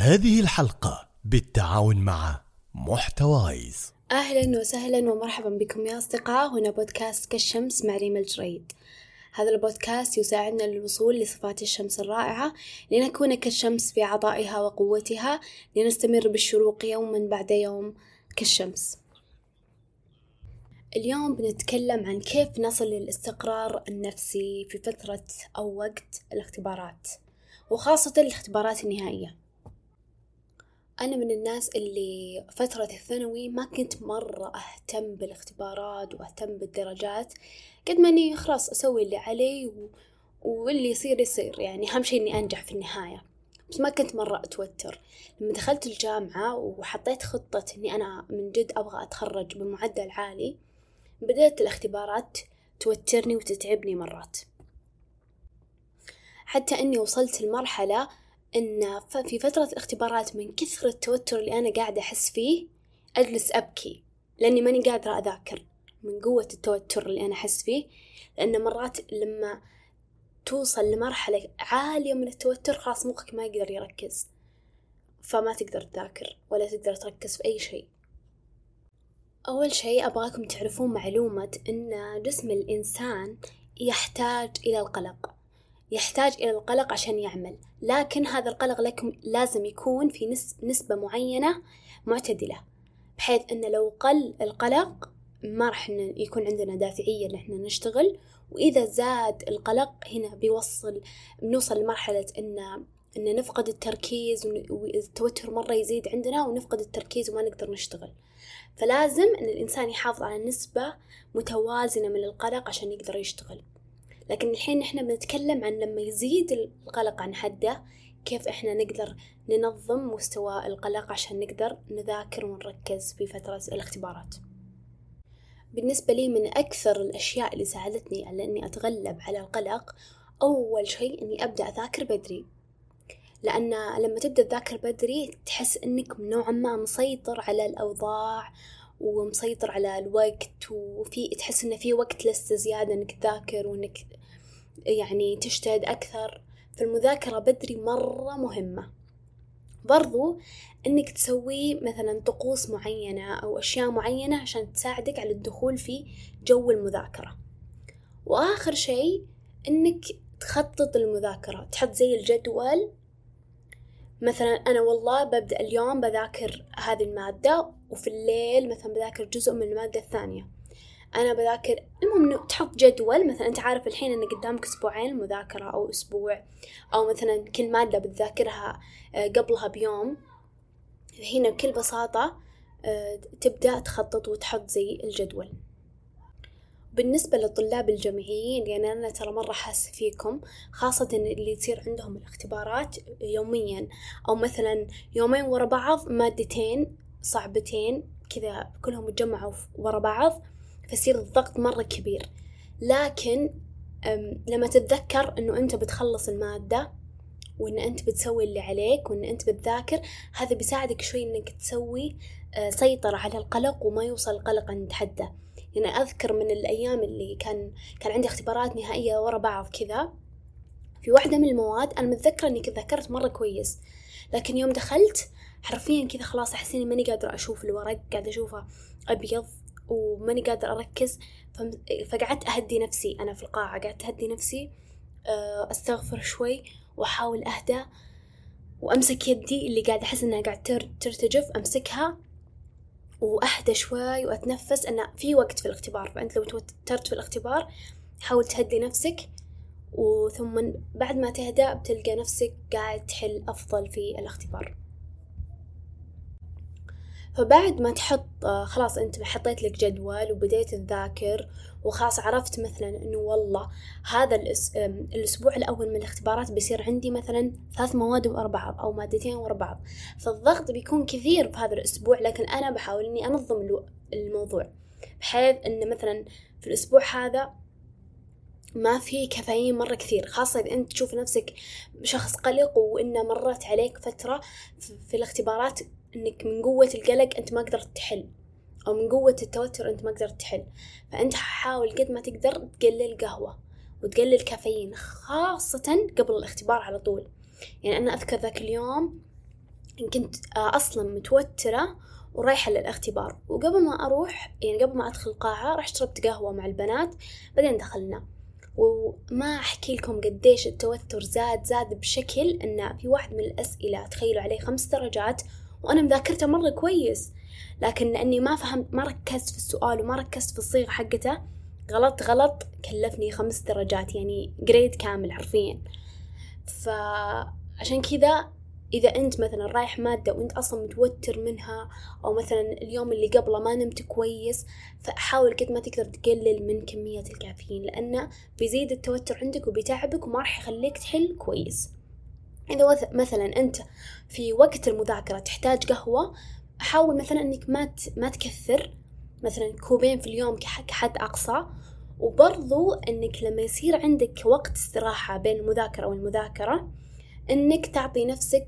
هذه الحلقة بالتعاون مع محتوايز. أهلا وسهلا ومرحبا بكم يا أصدقاء. هنا بودكاست كالشمس مع ريم الجريد. هذا البودكاست يساعدنا للوصول لصفات الشمس الرائعة لنكون كالشمس في عطائها وقوتها لنستمر بالشروق يوما بعد يوم كالشمس. اليوم بنتكلم عن كيف نصل للاستقرار النفسي في فترة أو وقت الاختبارات وخاصة الاختبارات النهائية. أنا من الناس اللي فترة الثانوي ما كنت مرة أهتم بالاختبارات وأهتم بالدرجات. قد ما إني خلاص أسوي اللي علي و... واللي يصير يصير. يعني أهم شي إني أنجح في النهاية. بس ما كنت مرة أتوتر. لما دخلت الجامعة وحطيت خطة إني أنا من جد أبغى أتخرج بمعدل عالي بدأت الاختبارات توترني وتتعبني مرات. حتى إني وصلت لمرحلة إن في فترة الاختبارات من كثر التوتر اللي أنا قاعدة أحس فيه أجلس أبكي لأني ماني قادرة أذاكر من قوة التوتر اللي أنا أحس فيه لأن مرات لما توصل لمرحلة عالية من التوتر خلاص مخك ما يقدر يركز فما تقدر تذاكر ولا تقدر تركز في أي شيء. أول شيء أبغاكم تعرفون معلومة إن جسم الإنسان يحتاج إلى القلق. يحتاج إلى القلق عشان يعمل. لكن هذا القلق لكم لازم يكون في نسبة معينة معتدلة. بحيث أن لو قل القلق ما راح يكون عندنا دافعية إن إحنا نشتغل. وإذا زاد القلق هنا بيوصل بنوصل لمرحلة إن إن نفقد التركيز والتوتر مرة يزيد عندنا ونفقد التركيز وما نقدر نشتغل. فلازم إن الإنسان يحافظ على نسبة متوازنة من القلق عشان يقدر يشتغل. لكن الحين إحنا بنتكلم عن لما يزيد القلق عن حده كيف إحنا نقدر ننظم مستوى القلق عشان نقدر نذاكر ونركز في فترة الاختبارات. بالنسبة لي من أكثر الأشياء اللي ساعدتني على إني أتغلب على القلق أول شيء إني أبدأ أذاكر بدري. لأن لما تبدأ تذاكر بدري تحس إنك نوعا ما مسيطر على الأوضاع ومسيطر على الوقت وفي تحس إنه في وقت لسه زيادة إنك تذاكر وإنك يعني تجتهد أكثر فالمذاكرة بدري مرة مهمة. برضو إنك تسوي مثلا طقوس معينة أو أشياء معينة عشان تساعدك على الدخول في جو المذاكرة. وآخر شيء إنك تخطط المذاكرة تحط زي الجدول. مثلا أنا والله ببدأ اليوم بذاكر هذه المادة وفي الليل مثلا بذاكر جزء من المادة الثانية. أنا بذاكر. المهم تحط جدول مثلا أنت عارف الحين إن قدامك أسبوعين مذاكرة أو أسبوع أو مثلا كل مادة بتذاكرها آه، قبلها بيوم. هنا بكل بساطة آه، تبدأ تخطط وتحط زي الجدول. بالنسبة للطلاب الجامعيين يعني أنا ترى مرة حاسة فيكم خاصة اللي تصير عندهم الاختبارات يوميا. أو مثلا يومين ورا بعض مادتين صعبتين كذا كلهم يتجمعوا ورا بعض. فيصير الضغط مرة كبير. لكن لما تتذكر إنه أنت بتخلص المادة وإن أنت بتسوي اللي عليك وإن أنت بتذاكر هذا بيساعدك شوي إنك تسوي أه، سيطرة على القلق وما يوصل القلق عند حده. يعني أذكر من الأيام اللي كان كان عندي اختبارات نهائية ورا بعض كذا. في واحدة من المواد أنا متذكرة إني ذاكرت مرة كويس. لكن يوم دخلت حرفيا كذا خلاص أحس إني ماني قادرة أشوف الورق قاعدة أشوفه أبيض وماني قادرة أركز فقعدت أهدي نفسي أنا في القاعة قعدت أهدي نفسي آه، أستغفر شوي وأحاول أهدى وأمسك يدي اللي قاعد أحس إنها قاعد ترتجف أمسكها وأهدى شوي وأتنفس. أن في وقت في الاختبار فأنت لو توترت في الاختبار حاول تهدي نفسك وثم بعد ما تهدأ بتلقى نفسك قاعد تحل أفضل في الاختبار. فبعد ما تحط خلاص أنت حطيت لك جدول وبديت تذاكر وخلاص عرفت مثلا إنه والله هذا الأس... الأسبوع الأول من الاختبارات بيصير عندي مثلا ثلاث مواد ورا بعض أو مادتين ورا بعض فالضغط بيكون كثير في هذا الأسبوع لكن أنا بحاول إني أنظم الموضوع. بحيث إن مثلا في الأسبوع هذا ما في كافيين مرة كثير. خاصة إذا أنت تشوف نفسك شخص قلق وإنه مرت عليك فترة في الاختبارات إنك من قوة القلق أنت ما قدرت تحل أو من قوة التوتر أنت ما قدرت تحل. فأنت حاول قد ما تقدر تقلل قهوة وتقلل كافيين خاصة قبل الاختبار على طول. يعني أنا أذكر ذاك اليوم كنت آه، أصلا متوترة ورايحة للاختبار. وقبل ما أروح يعني قبل ما أدخل القاعة رحت شربت قهوة مع البنات بعدين دخلنا. وما أحكي لكم قديش التوتر زاد زاد بشكل إن في واحد من الأسئلة تخيلوا عليه خمس درجات وأنا مذاكرته مرة كويس لكن لأني ما فهمت ما ركزت في السؤال وما ركزت في الصيغة حقته غلط غلط كلفني خمس درجات يعني جريد كامل حرفيا. فعشان كذا إذا أنت مثلا رايح مادة وأنت أصلا متوتر منها أو مثلا اليوم اللي قبله ما نمت كويس فحاول قد ما تقدر تقلل من كمية الكافيين لأنه بيزيد التوتر عندك وبيتعبك وما راح يخليك تحل كويس. إذا مثلا أنت في وقت المذاكرة تحتاج قهوة حاول مثلا إنك ما ما تكثر مثلا كوبين في اليوم كحد أقصى وبرضو إنك لما يصير عندك وقت استراحة بين المذاكرة والمذاكرة إنك تعطي نفسك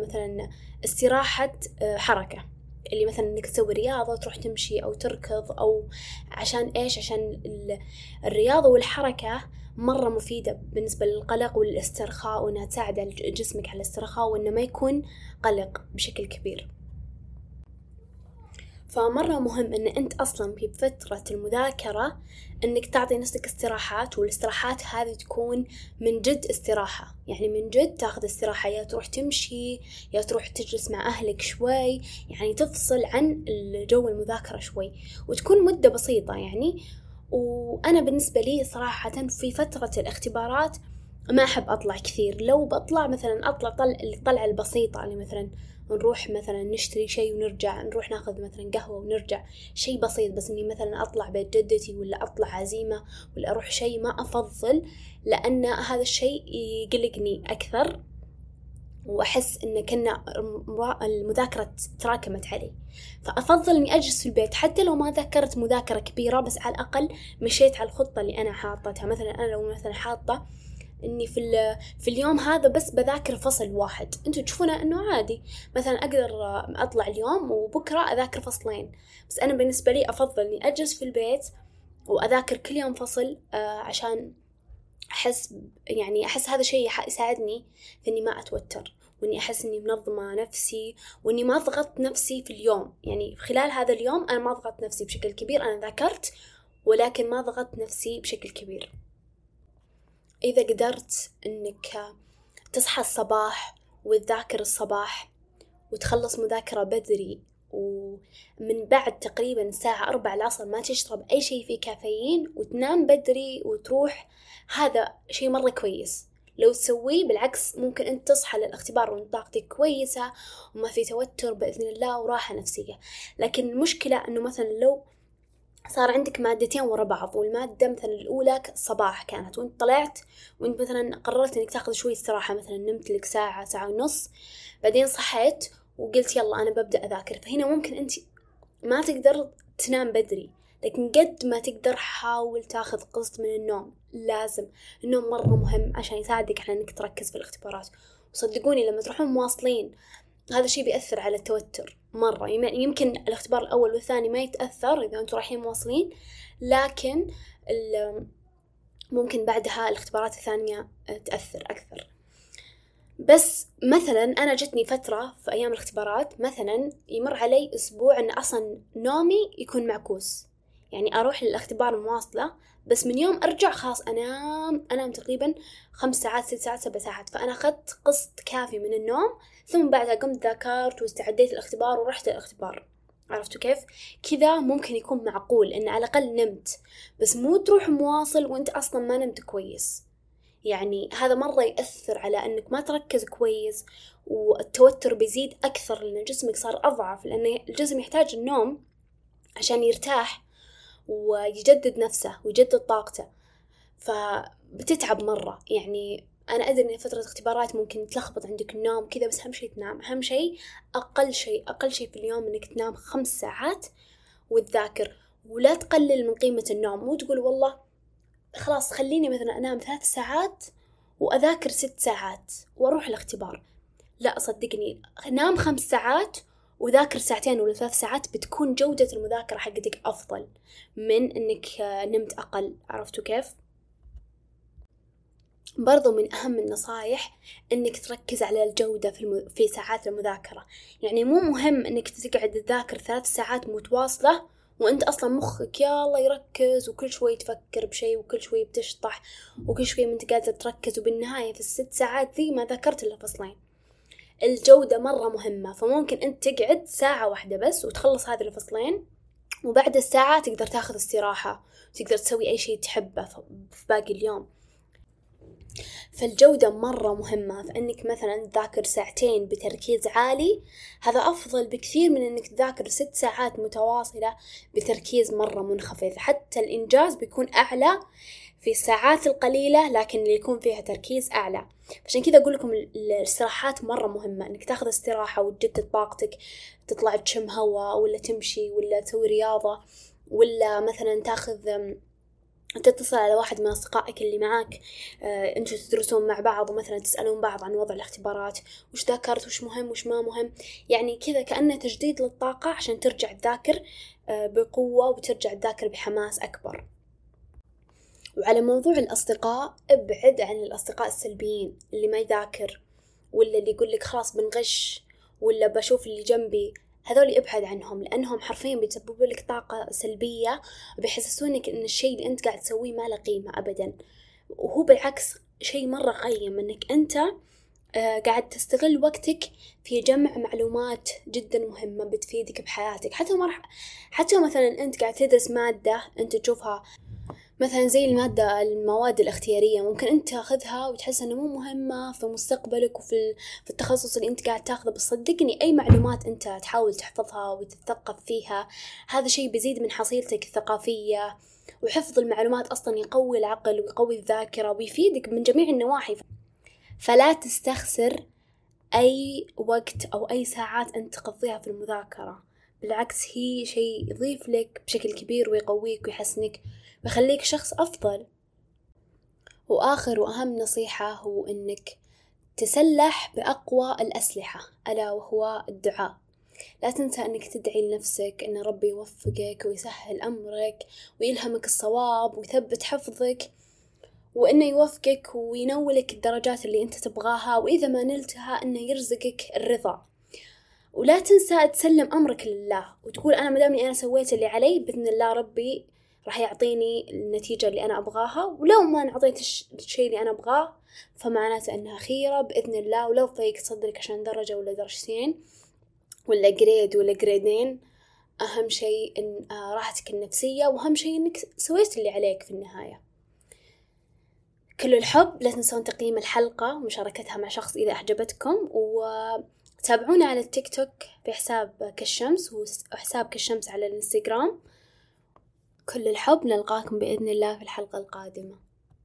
مثلا استراحة آه، حركة. اللي مثلا إنك تسوي رياضة تروح تمشي أو تركض أو عشان إيش؟ عشان الرياضة والحركة مرة مفيدة بالنسبة للقلق والاسترخاء وإنها تساعد جسمك على الاسترخاء وإنه ما يكون قلق بشكل كبير. فمرة مهم إن أنت أصلا في فترة المذاكرة إنك تعطي نفسك استراحات والاستراحات هذه تكون من جد استراحة. يعني من جد تاخذ استراحة يا تروح تمشي يا تروح تجلس مع أهلك شوي يعني تفصل عن الجو المذاكرة شوي. وتكون مدة بسيطة يعني وأنا بالنسبة لي صراحة في فترة الاختبارات ما أحب أطلع كثير. لو بطلع مثلا أطلع طلع الطلعة البسيطة اللي مثلا نروح مثلا نشتري شيء ونرجع نروح ناخذ مثلا قهوة ونرجع شيء بسيط بس إني مثلا أطلع بيت جدتي ولا أطلع عزيمة ولا أروح شيء ما أفضل لأن هذا الشيء يقلقني أكثر. وأحس إن كنا المذاكرة تراكمت علي. فأفضل إني أجلس في البيت حتى لو ما ذاكرت مذاكرة كبيرة بس على الأقل مشيت على الخطة اللي أنا حاطتها. مثلا أنا لو مثلا حاطة إني في في اليوم هذا بس بذاكر فصل واحد. أنتوا تشوفونه إنه عادي. مثلا أقدر أطلع اليوم وبكرة أذاكر فصلين. بس أنا بالنسبة لي أفضل إني أجلس في البيت وأذاكر كل يوم فصل آه، عشان أحس يعني أحس هذا الشيء يساعدني في إني ما أتوتر وإني أحس إني منظمة نفسي وإني ما ضغطت نفسي في اليوم. يعني خلال هذا اليوم أنا ما ضغطت نفسي بشكل كبير أنا ذاكرت ولكن ما ضغطت نفسي بشكل كبير. إذا قدرت إنك تصحى الصباح وتذاكر الصباح وتخلص مذاكرة بدري ومن بعد تقريبا الساعة أربع العصر ما تشرب أي شيء فيه كافيين وتنام بدري وتروح هذا شيء مرة كويس. لو تسويه بالعكس ممكن أنت تصحى للاختبار وأنت طاقتك كويسة وما في توتر بإذن الله وراحة نفسية. لكن المشكلة أنه مثلا لو صار عندك مادتين ورا بعض والمادة مثلا الأولى الصباح كانت وأنت طلعت وأنت مثلا قررت إنك تاخذ شوي استراحة مثلا نمت لك ساعة ساعة ونص بعدين صحيت وقلت يلا أنا ببدأ أذاكر. فهنا ممكن أنت ما تقدر تنام بدري لكن قد ما تقدر حاول تاخذ قسط من النوم. لازم. النوم مرة مهم عشان يساعدك على إنك تركز في الاختبارات. وصدقوني لما تروحون مواصلين هذا الشيء بيأثر على التوتر مرة. يمكن الاختبار الأول والثاني ما يتأثر إذا أنتم رايحين مواصلين لكن ممكن بعدها الاختبارات الثانية تأثر أكثر. بس مثلا أنا جتني فترة في أيام الاختبارات مثلا يمر علي أسبوع أن أصلا نومي يكون معكوس. يعني أروح للاختبار مواصلة بس من يوم أرجع خلاص أنام أنام تقريبا خمس ساعات ست ساعات سبع ساعات. فأنا أخذت قسط كافي من النوم ثم بعدها قمت ذاكرت واستعديت الاختبار ورحت الاختبار عرفتوا كيف؟ كذا ممكن يكون معقول إن على الأقل نمت. بس مو تروح مواصل وأنت أصلا ما نمت كويس. يعني هذا مرة يأثر على أنك ما تركز كويس والتوتر بيزيد أكثر لأن جسمك صار أضعف لأن الجسم يحتاج النوم عشان يرتاح ويجدد نفسه ويجدد طاقته. فبتتعب مرة. يعني أنا أدري إن فترة اختبارات ممكن تلخبط عندك النوم كذا بس أهم شي تنام. أهم شي أقل شي أقل شي في اليوم إنك تنام خمس ساعات وتذاكر ولا تقلل من قيمة النوم. مو تقول والله خلاص خليني مثلا أنام ثلاث ساعات وأذاكر ست ساعات وأروح الاختبار. لا صدقني نام خمس ساعات وذاكر ساعتين ولا ثلاث ساعات بتكون جودة المذاكرة حقتك أفضل من إنك نمت أقل. عرفتوا كيف؟ برضو من أهم النصايح إنك تركز على الجودة في, الم... في ساعات المذاكرة. يعني مو مهم إنك تقعد تذاكر ثلاث ساعات متواصلة وانت أصلا مخك يا الله يركز وكل شوي تفكر بشيء وكل شوي بتشطح وكل شوي انت قادر تركز. وبالنهاية في الست ساعات ذي ما ذاكرت إلا فصلين. الجودة مرة مهمة فممكن انت تقعد ساعة واحدة بس وتخلص هذه الفصلين وبعد الساعة تقدر تاخذ استراحة تقدر تسوي أي شيء تحبه في باقي اليوم. فالجودة مرة مهمة فإنك مثلا تذاكر ساعتين بتركيز عالي هذا أفضل بكثير من إنك تذاكر ست ساعات متواصلة بتركيز مرة منخفض. حتى الإنجاز بيكون أعلى في الساعات القليلة لكن اللي يكون فيها تركيز أعلى. عشان كذا أقول لكم الاستراحات مرة مهمة إنك تاخذ استراحة وتجدد طاقتك تطلع تشم هواء ولا تمشي ولا تسوي رياضة ولا مثلا تاخذ تتصل على واحد من أصدقائك اللي معاك آه، أنتوا تدرسون مع بعض ومثلا تسألون بعض عن وضع الاختبارات وش ذاكرت وش مهم وش ما مهم يعني كذا كأنه تجديد للطاقة عشان ترجع تذاكر آه، بقوة وترجع تذاكر بحماس أكبر. وعلى موضوع الأصدقاء ابعد عن الأصدقاء السلبيين اللي ما يذاكر ولا اللي يقول لك خلاص بنغش ولا بشوف اللي جنبي. هذول ابعد عنهم لأنهم حرفيا بيسببوا لك طاقة سلبية وبيحسسونك إن الشيء اللي أنت قاعد تسويه ما له قيمة أبدا. وهو بالعكس شيء مرة قيم إنك أنت آه قاعد تستغل وقتك في جمع معلومات جدا مهمة بتفيدك بحياتك. حتى مرح حتى مثلا أنت قاعد تدرس مادة أنت تشوفها مثلا زي المادة المواد الاختيارية ممكن أنت تاخذها وتحس إنها مو مهمة في مستقبلك وفي في التخصص اللي أنت قاعد تاخذه بس صدقني أي معلومات أنت تحاول تحفظها وتتثقف فيها هذا شيء بيزيد من حصيلتك الثقافية. وحفظ المعلومات أصلا يقوي العقل ويقوي الذاكرة ويفيدك من جميع النواحي. فلا تستخسر أي وقت أو أي ساعات أنت تقضيها في المذاكرة. بالعكس هي شيء يضيف لك بشكل كبير ويقويك ويحسنك. بخليك شخص أفضل. وآخر وأهم نصيحة هو إنك تسلح بأقوى الأسلحة ألا وهو الدعاء. لا تنسى أنك تدعي لنفسك أن ربي يوفقك ويسهل أمرك ويلهمك الصواب ويثبت حفظك وإنه يوفقك وينولك الدرجات اللي أنت تبغاها وإذا ما نلتها إنه يرزقك الرضا. ولا تنسى تسلم أمرك لله وتقول أنا مدامني أنا سويت اللي علي بإذن الله ربي راح يعطيني النتيجة اللي أنا أبغاها ولو ما انعطيت الشيء اللي أنا أبغاه فمعناته أنها خيرة بإذن الله ولو ضيق صدرك عشان درجة ولا درجتين ولا grade ولا جريدين أهم شيء إن آه، راحتك النفسية وأهم شيء إنك سويت اللي عليك في النهاية. كل الحب لا تنسون تقييم الحلقة ومشاركتها مع شخص إذا أعجبتكم وتابعونا على التيك توك بحساب كالشمس وحساب كالشمس على الإنستغرام. كل الحب نلقاكم بإذن الله في الحلقة القادمة.